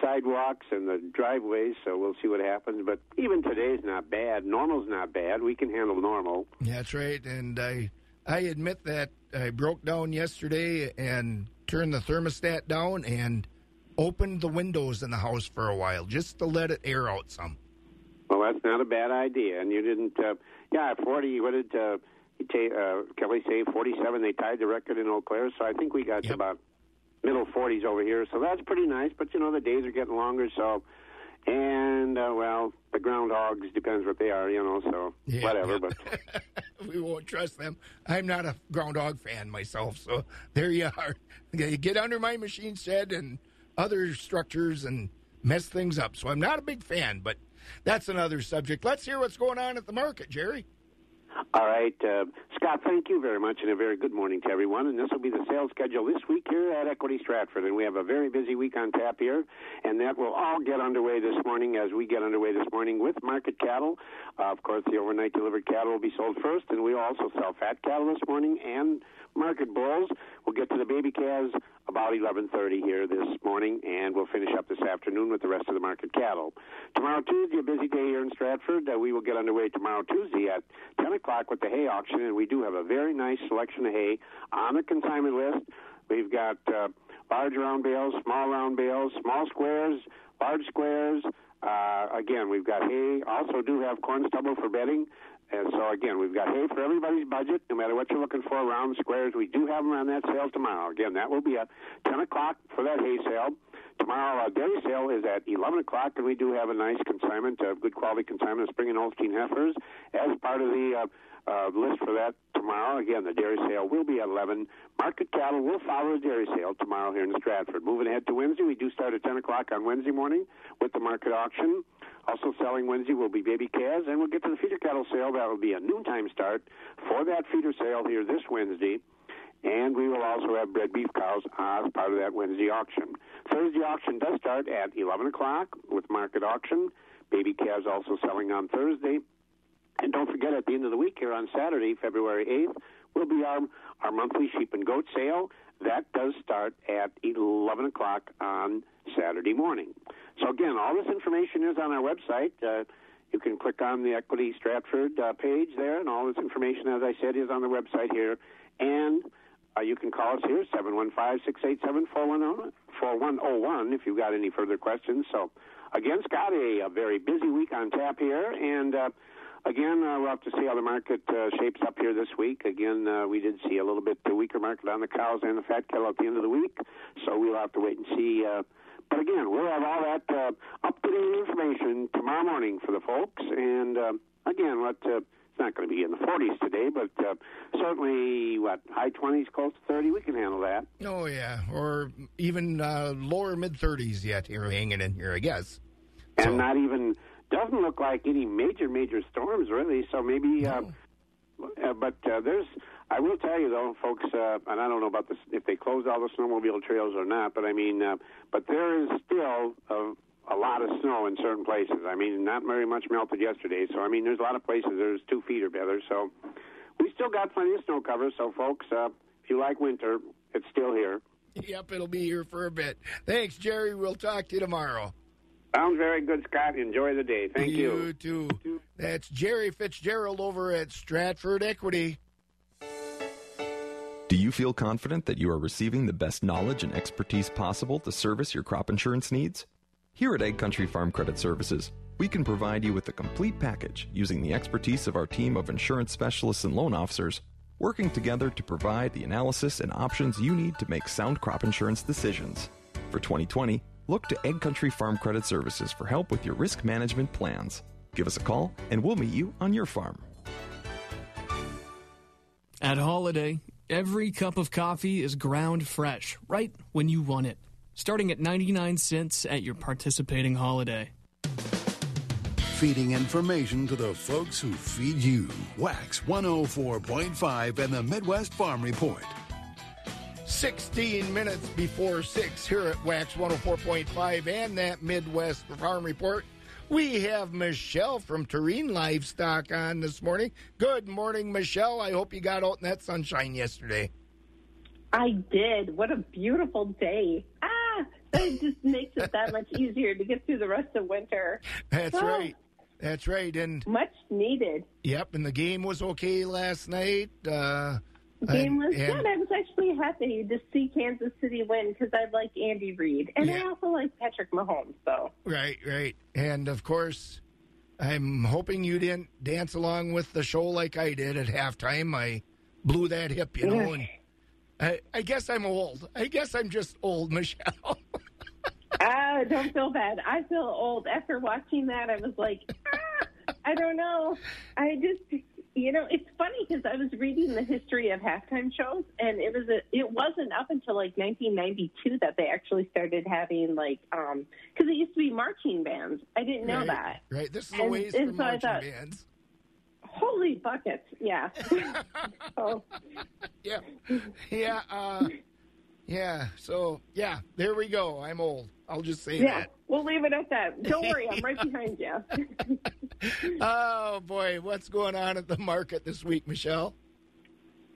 S22: sidewalks and the driveways. So we'll see what happens. But even today's not bad. Normal's not bad. We can handle normal.
S2: That's right. And I I admit that I broke down yesterday and turned the thermostat down and opened the windows in the house for a while just to let it air out some.
S22: Well, that's not a bad idea. And you didn't. Uh, yeah, forty. What did? Uh, uh, Kelly say 47. They tied the record in Eau Claire, so I think we got yep. about middle 40s over here. So that's pretty nice. But you know, the days are getting longer, so and uh, well, the groundhogs depends what they are, you know. So yeah, whatever, yeah.
S2: but [laughs] we won't trust them. I'm not a groundhog fan myself, so there you are. You get under my machine shed and other structures and mess things up. So I'm not a big fan, but that's another subject. Let's hear what's going on at the market, Jerry.
S22: All right, uh, Scott, thank you very much, and a very good morning to everyone. And this will be the sales schedule this week here at Equity Stratford. And we have a very busy week on tap here, and that will all get underway this morning as we get underway this morning with market cattle. Uh, of course, the overnight delivered cattle will be sold first, and we also sell fat cattle this morning and market bulls. We'll get to the baby calves about 11:30 here this morning, and we'll finish up this afternoon with the rest of the market cattle. Tomorrow Tuesday, a busy day here in Stratford. Uh, we will get underway tomorrow Tuesday at 10 o'clock with the hay auction, and we do have a very nice selection of hay on the consignment list. We've got uh, large round bales, small round bales, small squares, large squares. Uh, again, we've got hay. Also, do have corn stubble for bedding. And so again, we've got hay for everybody's budget, no matter what you're looking for. Round squares, we do have them on that sale tomorrow. Again, that will be at 10 o'clock for that hay sale. Tomorrow, our dairy sale is at 11 o'clock, and we do have a nice consignment, a good quality consignment of spring and Holstein heifers as part of the uh, uh, list for that tomorrow. Again, the dairy sale will be at 11. Market cattle will follow the dairy sale tomorrow here in Stratford. Moving ahead to Wednesday, we do start at 10 o'clock on Wednesday morning with the market auction. Also selling Wednesday will be baby calves, and we'll get to the feeder cattle sale. That will be a noontime start for that feeder sale here this Wednesday. And we will also have bred beef cows as part of that Wednesday auction. Thursday auction does start at 11 o'clock with market auction. Baby calves also selling on Thursday. And don't forget, at the end of the week here on Saturday, February 8th, will be our, our monthly sheep and goat sale. That does start at 11 o'clock on Saturday morning. So, again, all this information is on our website. Uh, you can click on the Equity Stratford uh, page there, and all this information, as I said, is on the website here. And uh, you can call us here, 715-687-4101 if you've got any further questions. So, again, Scott, a, a very busy week on tap here, and uh, again, uh, we'll have to see how the market uh, shapes up here this week. Again, uh, we did see a little bit weaker market on the cows and the fat cattle at the end of the week, so we'll have to wait and see. Uh, but again, we'll have all that uh, up-to-date information tomorrow morning for the folks. And uh, again, what uh, it's not going to be in the 40s today, but uh, certainly what high 20s, close to 30, we can handle that.
S2: Oh yeah, or even uh, lower mid 30s yet here hanging in here, I guess.
S22: And not even doesn't look like any major major storms really. So maybe. Uh, uh, but uh, there's, I will tell you though, folks, uh, and I don't know about this if they closed all the snowmobile trails or not, but I mean, uh, but there is still a, a lot of snow in certain places. I mean, not very much melted yesterday, so I mean, there's a lot of places there's two feet or better. So we still got plenty of snow cover. So folks, uh, if you like winter, it's still here.
S2: Yep, it'll be here for a bit. Thanks, Jerry. We'll talk to you tomorrow.
S22: Sounds very good, Scott. Enjoy the day. Thank you.
S2: You too. That's Jerry Fitzgerald over at Stratford Equity.
S23: Do you feel confident that you are receiving the best knowledge and expertise possible to service your crop insurance needs? Here at AgCountry Farm Credit Services, we can provide you with a complete package using the expertise of our team of insurance specialists and loan officers, working together to provide the analysis and options you need to make sound crop insurance decisions. For 2020, look to AgCountry Farm Credit Services for help with your risk management plans. Give us a call and we'll meet you on your farm.
S12: At Holiday, every cup of coffee is ground fresh, right when you want it. Starting at 99 cents at your participating holiday.
S1: Feeding information to the folks who feed you. Wax 104.5 and the Midwest Farm Report.
S2: 16 minutes before 6 here at Wax 104.5 and that Midwest Farm Report. We have Michelle from Tureen Livestock on this morning. Good morning, Michelle. I hope you got out in that sunshine yesterday.
S24: I did. What a beautiful day. Ah, that just makes it that much easier to get through the rest of winter.
S2: That's
S24: Oh,
S2: right. That's right. And
S24: Much needed.
S2: yep, and the game was okay last night. Uh,
S24: game was
S2: and-
S24: good. I was actually happy to see Kansas City win because I like Andy Reid. And I also like Patrick Mahomes, so.
S2: Right, right. And of course, I'm hoping you didn't dance along with the show like I did at halftime. I blew that hip, you know, and [laughs] I, I guess I'm old. I guess I'm just old, [laughs] Michelle.
S24: Ah, don't feel bad. I feel old. After watching that, I was like, ah, I don't know. I just, you know, it's funny because I was reading the history of halftime shows, and it was a, it wasn't up until like 1992 that they actually started having like, um, because it used to be marching bands. I didn't know
S2: right,
S24: that.
S2: Right. This is
S24: And-
S2: a ways
S24: and
S2: from
S24: so
S2: marching
S24: thought-
S2: bands.
S24: Holy buckets! Yeah. [laughs] [laughs] oh.
S2: Yeah. Yeah. Uh, yeah. So, yeah, there we go. I'm old. I'll just say
S24: Yeah,
S2: that.
S24: we'll leave it at that. Don't worry, I'm right [laughs] behind you. [laughs]
S2: Oh, boy. What's going on at the market this week, Michelle?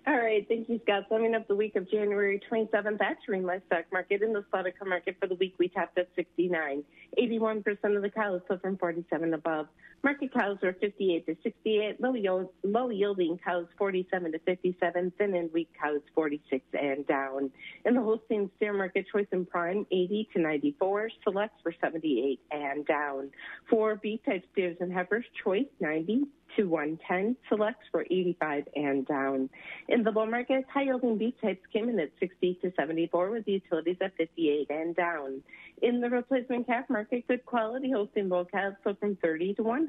S24: All right, thank you, Scott. Summing up the week of January 27th at Marine Livestock Market. In the slaughter market for the week, we topped at 69. 81% of the cows sold from 47 above. Market cows were 58 to 68. Low, yield, low yielding cows 47 to 57. Thin and weak cows 46 and down. In the Holstein steer market, choice and prime 80 to 94. Selects were 78 and down. For beef type steers and heifers, choice 90 to 110. Selects were 85 and down. In the bull market, high yielding beef types came in at 60 to 74 with utilities at 58 and down. In the replacement calf market, good quality Holstein bull calves sold from 30 to $100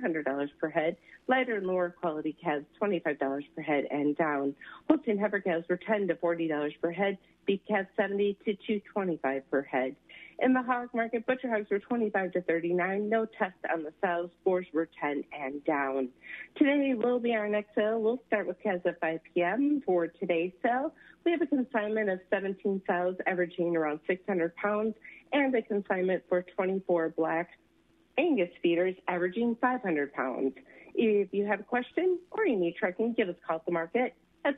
S24: per head. Lighter and lower quality calves $25 per head and down. Holstein heifer calves were 10 to $40 per head. beef calves 70 to 225 per head. In the hog market, butcher hogs were 25 to 39. No test on the sows. Boars were 10 and down. Today will be our next sale. We'll start with calves at 5 p.m. For today's sale, we have a consignment of 17 sows averaging around 600 pounds and a consignment for 24 black Angus feeders averaging 500 pounds. If you have a question or you need trucking, give us a call at the market at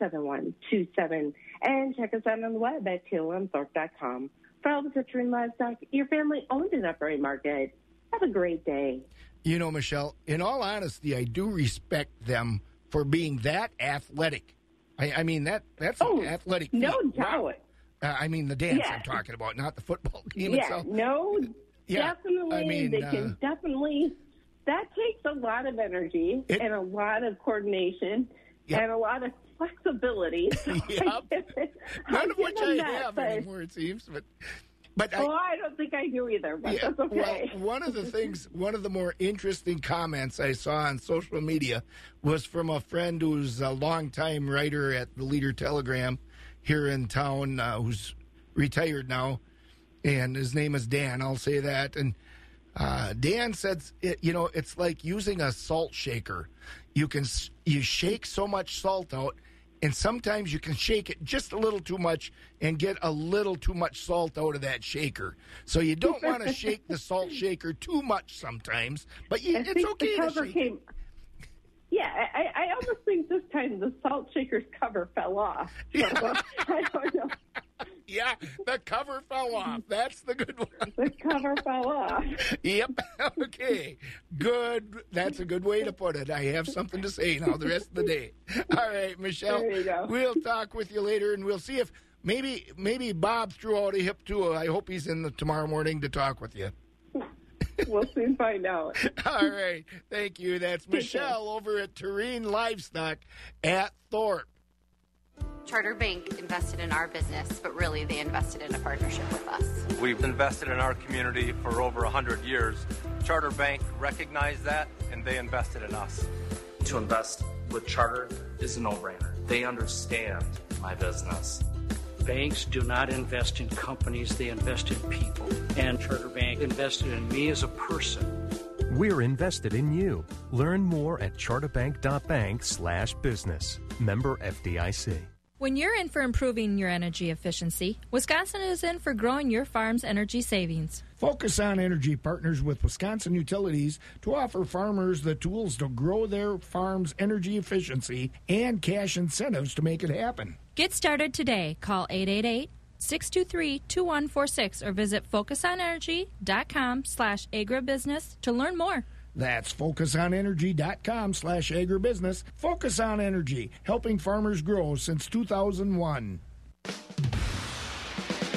S24: 715-669-7127. And check us out on the web at tillumthorpe.com. For all the Citrine Livestock, your family owned and operated market. Have a great day.
S2: You know, Michelle, in all honesty, I do respect them for being that athletic. I, I mean, that that's
S24: Oh,
S2: an athletic.
S24: no
S2: feat.
S24: doubt.
S2: Wow. Uh, I mean, the dance
S24: Yeah.
S2: I'm talking about, not the football [laughs] game
S24: yeah,
S2: itself.
S24: no,
S2: Yeah,
S24: definitely.
S2: I mean,
S24: they
S2: uh,
S24: can definitely. That takes a lot of energy
S2: It-
S24: and a lot of coordination
S2: Yep.
S24: and a lot of flexibility. [laughs] So I
S2: Yep.
S24: it-
S2: None of which I
S24: that,
S2: have
S24: but-
S2: anymore, it seems. But, but I,
S24: Oh, I don't think I do either, but
S2: Yeah,
S24: that's okay.
S2: Well, one of the things, [laughs] one of the more interesting comments I saw on social media was from a friend who's a longtime writer at the Leader Telegram here in town, uh, who's retired now, and his name is Dan. I'll say that. And uh, Dan said, it, you know, it's like using a salt shaker. You can you shake so much salt out. And sometimes you can shake it just a little too much and get a little too much salt out of that shaker. So you don't want to [laughs] shake the salt shaker too much sometimes, but you, it's okay to shake.
S24: came. Yeah, I, I almost think this time the salt shaker's cover fell off. So, [laughs] I don't know.
S2: Yeah, the cover fell off. That's the good one.
S24: The cover fell off.
S2: Yep. [laughs] Okay. Good. That's a good way to put it. I have something to say now the rest of the day. All right, Michelle.
S24: There you go.
S2: We'll talk with you later, and we'll see if maybe maybe Bob threw out a hip too. I hope he's in the tomorrow morning to talk with you.
S24: We'll soon find out. [laughs]
S2: All right. Thank you. That's Michelle over at Terrain Livestock at Thorp.
S25: Charter Bank invested in our business, but really they invested in a partnership with us.
S26: We've invested in our community for over 100 years. Charter Bank recognized that and they invested in us.
S27: To invest with Charter is a no brainer. They understand my business.
S28: Banks do not invest in companies, they invest in people. And Charter Bank invested in me as a person.
S29: We're invested in you. Learn more at charterbank.bank slash business. Member FDIC.
S30: When you're in for improving your energy efficiency, Wisconsin is in for growing your farm's energy savings.
S2: Focus on Energy partners with Wisconsin Utilities to offer farmers the tools to grow their farm's energy efficiency and cash incentives to make it happen.
S30: Get started today. Call 888 623 2146 or visit focusonenergy.com slash agribusiness to learn more.
S2: That's focusonenergy.com slash agribusiness. Focus on Energy, helping farmers grow since 2001.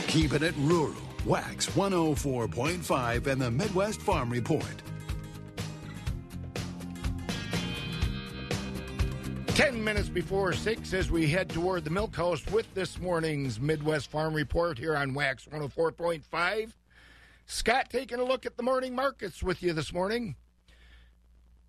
S1: Keeping it rural. Wax 104.5 and the Midwest Farm Report.
S2: 10 minutes before 6 as we head toward the milk house with this morning's Midwest Farm Report here on Wax 104.5. Scott taking a look at the morning markets with you this morning.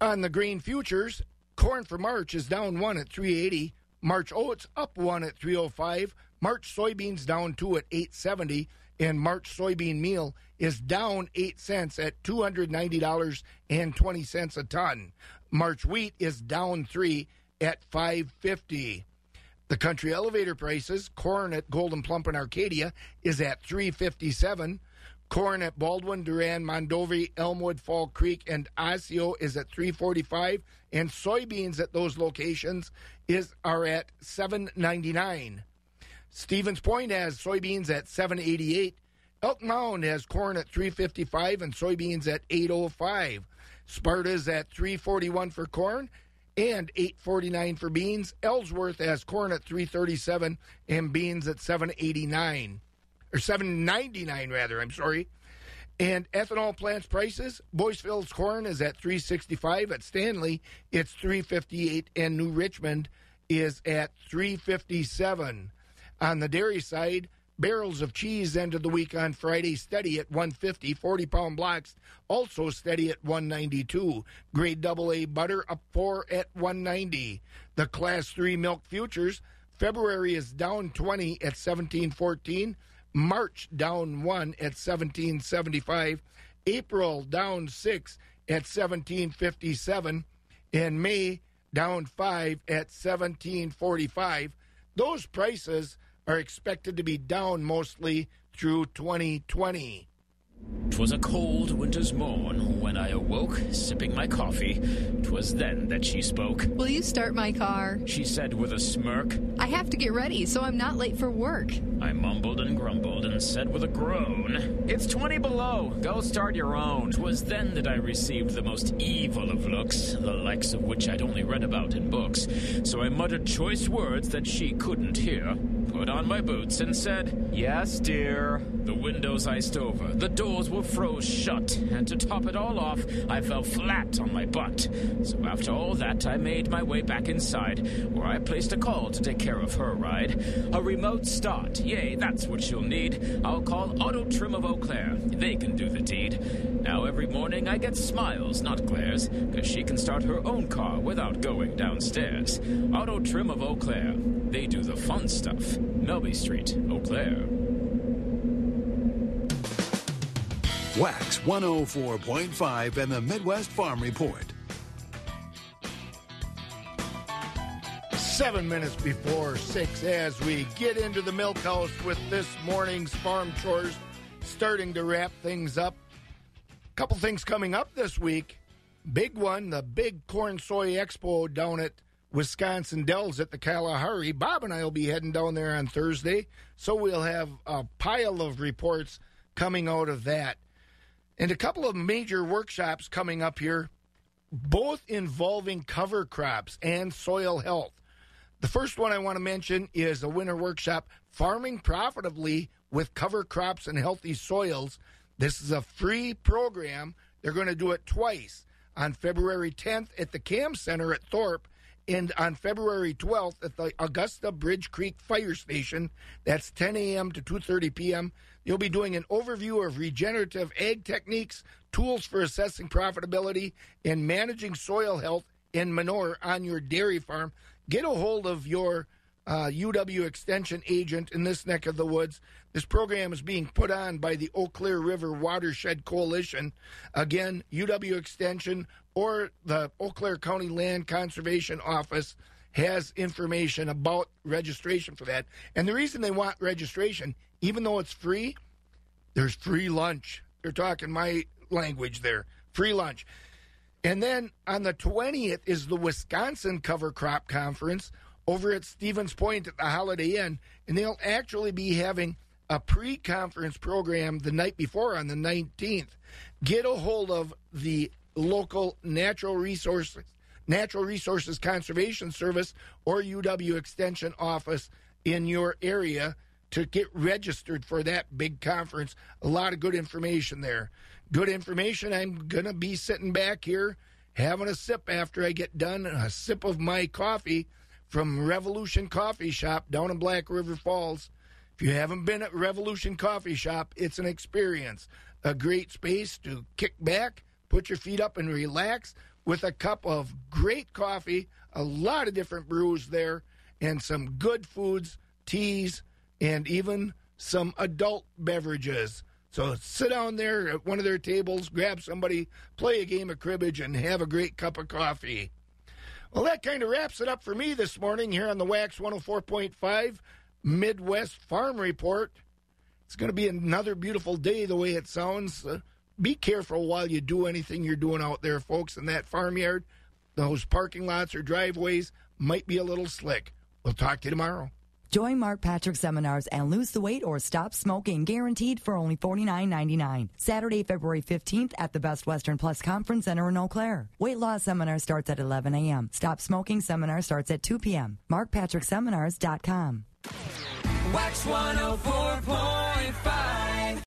S2: On the grain futures, corn for March is down 1 at 380. March oats up 1 at 305. March soybeans down 2 at 870 and March soybean meal is down 8 cents at $290.20 a ton. March wheat is down 3 at 550. The country elevator prices, corn at Gold'n Plump and Arcadia is at 357. Corn at Baldwin, Durand, Mondovi, Elmwood, Fall Creek, and Osseo is at 345, and soybeans at those locations is are at 799. Stevens Point has soybeans at 788. Elk Mound has corn at 355 and soybeans at 805. Sparta's at 341 for corn and 849 for beans. Ellsworth has corn at 337 and beans at 789 or 799 rather, I'm sorry. And ethanol plants prices, Boyceville's corn is at 365 at Stanley, it's 358 and New Richmond is at 357. On the dairy side, barrels of cheese ended the week on Friday steady at 150, 40 pound blocks also steady at 192. Grade AA butter up 4 at 190. The class 3 milk futures February is down 20 at 1714. March down 1 at 1775. April down 6 at 1757. And May down 5 at 1745. Those prices are expected to be down mostly through 2020.
S31: 'Twas a cold winter's morn when I awoke, sipping my coffee. 'Twas then that she spoke.
S32: Will you start my car?
S31: She said with a smirk.
S32: I have to get ready so I'm not late for work.
S31: I mumbled and grumbled and said with a groan, It's 20 below. Go start your own. 'Twas then that I received the most evil of looks, the likes of which I'd only read about in books. So I muttered choice words that she couldn't hear, put on my boots, and said, Yes, dear. The windows iced over, the doors were froze shut, and to top it all off, I fell flat on my butt. So after all that, I made my way back inside, where I placed a call to take care of her ride. A remote start, yay, that's what she'll need. I'll call Auto Trim of Eau Claire. They can do the deed. Now every morning I get smiles, not glares, cause she can start her own car without going downstairs. Auto Trim of Eau Claire. They do the fun stuff. Melby Street, Eau Claire.
S1: Wax 104.5 and the Midwest Farm Report.
S2: Seven minutes before six as we get into the milk house with this morning's farm chores, starting to wrap things up. Couple things coming up this week. Big one, the big corn soy expo down at Wisconsin Dells at the Kalahari. Bob and I will be heading down there on Thursday, so we'll have a pile of reports coming out of that. And a couple of major workshops coming up here, both involving cover crops and soil health. The first one I want to mention is a winter workshop, Farming Profitably with Cover Crops and Healthy Soils. This is a free program. They're going to do it twice on February 10th at the CAM Center at Thorp and on February 12th at the Augusta Bridge Creek Fire Station. That's 10 a.m. to 2:30 p.m. You'll be doing an overview of regenerative ag techniques, tools for assessing profitability, and managing soil health and manure on your dairy farm. Get a hold of your uh, UW Extension agent in this neck of the woods. This program is being put on by the Eau Claire River Watershed Coalition. Again, UW Extension or the Eau Claire County Land Conservation Office has information about registration for that. And the reason they want registration, even though it's free, there's free lunch. They're talking my language there free lunch. And then on the 20th is the Wisconsin Cover Crop Conference over at Stevens Point at the Holiday Inn. And they'll actually be having a pre conference program the night before on the 19th. Get a hold of the local natural resources. Natural Resources Conservation Service or UW Extension office in your area to get registered for that big conference. A lot of good information there. Good information. I'm going to be sitting back here having a sip after I get done, a sip of my coffee from Revolution Coffee Shop down in Black River Falls. If you haven't been at Revolution Coffee Shop, it's an experience. A great space to kick back, put your feet up, and relax with a cup of great coffee, a lot of different brews there, and some good foods, teas, and even some adult beverages. So sit down there at one of their tables, grab somebody, play a game of cribbage, and have a great cup of coffee. Well, that kind of wraps it up for me this morning here on the Wax 104.5 Midwest Farm Report. It's going to be another beautiful day the way it sounds. Uh, be careful while you do anything you're doing out there, folks, in that farmyard. Those parking lots or driveways might be a little slick. We'll talk to you tomorrow.
S11: Join Mark Patrick seminars and lose the weight or stop smoking guaranteed for only $49.99. Saturday, February 15th at the Best Western Plus Conference Center in Eau Claire. Weight loss seminar starts at 11 a.m. Stop smoking seminar starts at 2 p.m. MarkPatrickSeminars.com.
S33: Wax 104.5